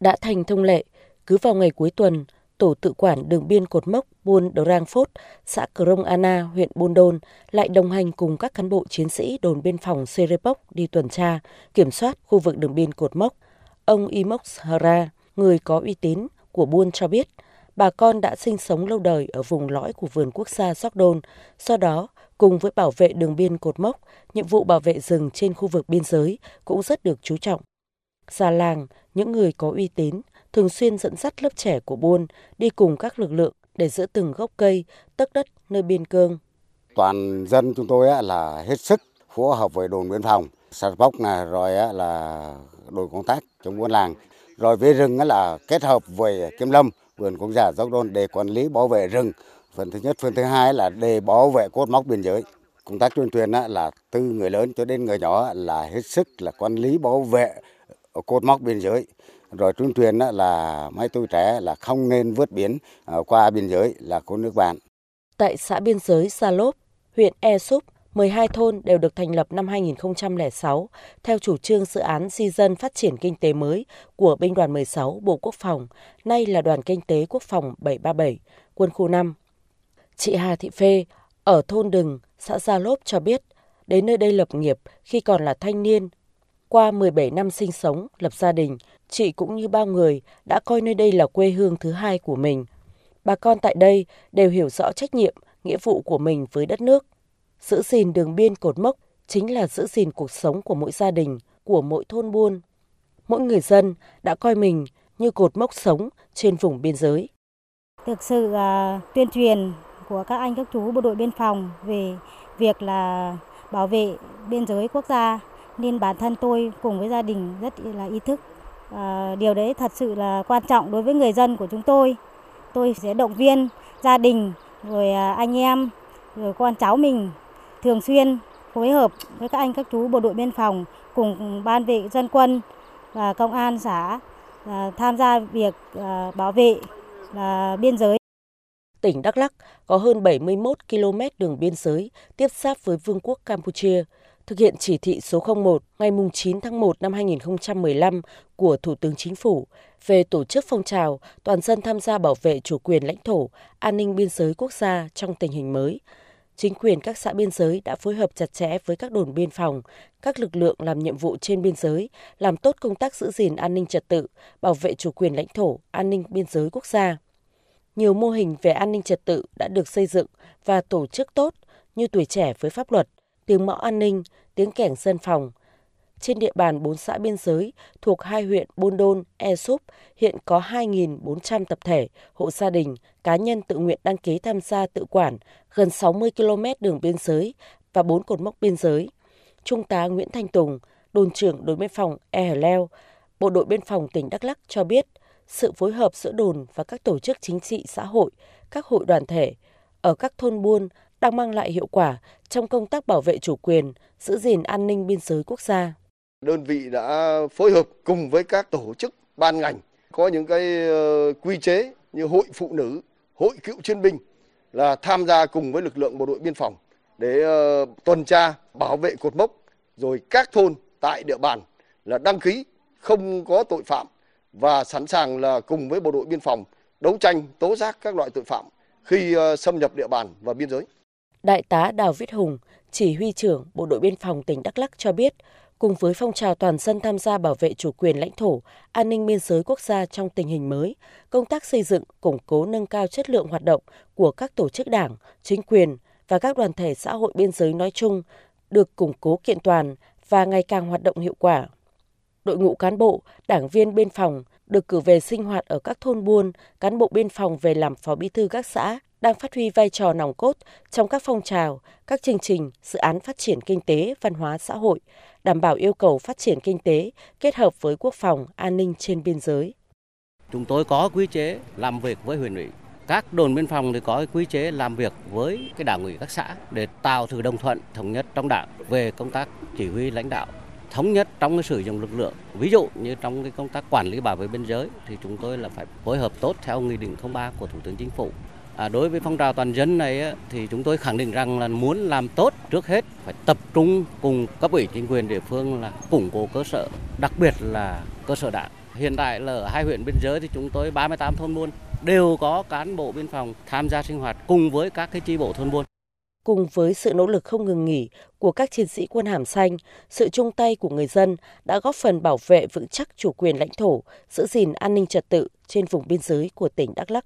Đã thành thông lệ, cứ vào ngày cuối tuần, tổ tự quản đường biên cột mốc Buôn Drang Phốt, xã Krông Anna, huyện Buôn Đôn lại đồng hành cùng các cán bộ chiến sĩ đồn biên phòng Serepok đi tuần tra, kiểm soát khu vực đường biên cột mốc. Ông Imox Hara, người có uy tín của Buôn cho biết, bà con đã sinh sống lâu đời ở vùng lõi của vườn quốc gia Sóc Đôn, do đó cùng với bảo vệ đường biên cột mốc, nhiệm vụ bảo vệ rừng trên khu vực biên giới cũng rất được chú trọng. Già làng, những người có uy tín, thường xuyên dẫn dắt lớp trẻ của buôn đi cùng các lực lượng để giữ từng gốc cây, tấc đất nơi biên cương. Toàn dân chúng tôi là hết sức phối hợp với đồn biên phòng, sạt bóc này rồi là đội công tác trong buôn làng, rồi với rừng là kết hợp với kiểm lâm, vườn quốc gia dốc đôn để quản lý bảo vệ rừng. Phần thứ nhất, phần thứ hai là để bảo vệ cốt mốc biên giới. Công tác tuyên truyền là từ người lớn cho đến người nhỏ là hết sức là quản lý bảo vệ cột mốc biên giới rồi tuyên truyền là mấy tôi trẻ là không nên vượt biển ờ, qua biên giới là của nước bạn. Tại xã biên giới Sa Lốp, huyện E Súp, 12 thôn đều được thành lập năm 2006 theo chủ trương dự án di dân phát triển kinh tế mới của Binh đoàn 16 Bộ Quốc phòng, nay là Đoàn Kinh tế Quốc phòng 737, quân khu 5. Chị Hà Thị Phê ở thôn Đừng, xã Gia Lốp cho biết, đến nơi đây lập nghiệp khi còn là thanh niên. Qua 17 năm sinh sống, lập gia đình, chị cũng như bao người đã coi nơi đây là quê hương thứ hai của mình. Bà con tại đây đều hiểu rõ trách nhiệm, nghĩa vụ của mình với đất nước. Giữ gìn đường biên cột mốc chính là giữ gìn cuộc sống của mỗi gia đình, của mỗi thôn buôn. Mỗi người dân đã coi mình như cột mốc sống trên vùng biên giới. Thực sự uh, tuyên truyền của các anh các chú bộ đội biên phòng về việc là bảo vệ biên giới quốc gia nên bản thân tôi cùng với gia đình rất là ý thức À, điều đấy thật sự là quan trọng đối với người dân của chúng tôi. Tôi sẽ động viên gia đình, rồi à, anh em, rồi con cháu mình thường xuyên phối hợp với các anh các chú bộ đội biên phòng cùng ban vệ dân quân và công an xã à, tham gia việc à, bảo vệ à, biên giới. Tỉnh Đắk Lắk có hơn 71 km đường biên giới tiếp giáp với Vương quốc Campuchia thực hiện chỉ thị số 01 ngày 9 tháng 1 năm 2015 của Thủ tướng Chính phủ về tổ chức phong trào toàn dân tham gia bảo vệ chủ quyền lãnh thổ, an ninh biên giới quốc gia trong tình hình mới. Chính quyền các xã biên giới đã phối hợp chặt chẽ với các đồn biên phòng, các lực lượng làm nhiệm vụ trên biên giới, làm tốt công tác giữ gìn an ninh trật tự, bảo vệ chủ quyền lãnh thổ, an ninh biên giới quốc gia. Nhiều mô hình về an ninh trật tự đã được xây dựng và tổ chức tốt như tuổi trẻ với pháp luật, tiếng mõ an ninh, tiếng kẻng dân phòng. Trên địa bàn 4 xã biên giới thuộc hai huyện Buôn Đôn, E Súp hiện có 2.400 tập thể, hộ gia đình, cá nhân tự nguyện đăng ký tham gia tự quản, gần 60 km đường biên giới và 4 cột mốc biên giới. Trung tá Nguyễn Thanh Tùng, đồn trưởng đồn biên phòng E Hờ Leo, Bộ đội biên phòng tỉnh Đắk Lắk cho biết, sự phối hợp giữa đồn và các tổ chức chính trị xã hội, các hội đoàn thể ở các thôn buôn đang mang lại hiệu quả trong công tác bảo vệ chủ quyền, giữ gìn an ninh biên giới quốc gia. Đơn vị đã phối hợp cùng với các tổ chức ban ngành có những cái ờ, quy chế như hội phụ nữ, hội cựu chiến binh là tham gia cùng với lực lượng bộ đội biên phòng để ờ, tuần tra bảo vệ cột mốc rồi các thôn tại địa bàn là đăng ký không có tội phạm và sẵn sàng là cùng với bộ đội biên phòng đấu tranh tố giác các loại tội phạm khi ờ, xâm nhập địa bàn và biên giới. Đại tá Đào Viết Hùng, chỉ huy trưởng Bộ đội Biên phòng tỉnh Đắk Lắc cho biết, cùng với phong trào toàn dân tham gia bảo vệ chủ quyền lãnh thổ, an ninh biên giới quốc gia trong tình hình mới, công tác xây dựng, củng cố nâng cao chất lượng hoạt động của các tổ chức đảng, chính quyền và các đoàn thể xã hội biên giới nói chung được củng cố kiện toàn và ngày càng hoạt động hiệu quả. Đội ngũ cán bộ, đảng viên biên phòng được cử về sinh hoạt ở các thôn buôn, cán bộ biên phòng về làm phó bí thư các xã, đang phát huy vai trò nòng cốt trong các phong trào, các chương trình, dự án phát triển kinh tế, văn hóa xã hội, đảm bảo yêu cầu phát triển kinh tế kết hợp với quốc phòng, an ninh trên biên giới. Chúng tôi có quy chế làm việc với huyện ủy. Các đồn biên phòng thì có quy chế làm việc với cái đảng ủy các xã để tạo sự đồng thuận thống nhất trong đảng về công tác chỉ huy lãnh đạo thống nhất trong cái sử dụng lực lượng. Ví dụ như trong cái công tác quản lý bảo vệ biên giới thì chúng tôi là phải phối hợp tốt theo nghị định 03 của Thủ tướng Chính phủ À, đối với phong trào toàn dân này thì chúng tôi khẳng định rằng là muốn làm tốt trước hết phải tập trung cùng cấp ủy chính quyền địa phương là củng cố cơ sở, đặc biệt là cơ sở đảng Hiện tại là ở hai huyện biên giới thì chúng tôi 38 thôn buôn đều có cán bộ biên phòng tham gia sinh hoạt cùng với các cái chi bộ thôn buôn. Cùng với sự nỗ lực không ngừng nghỉ của các chiến sĩ quân hàm xanh, sự chung tay của người dân đã góp phần bảo vệ vững chắc chủ quyền lãnh thổ, giữ gìn an ninh trật tự trên vùng biên giới của tỉnh Đắk Lắk.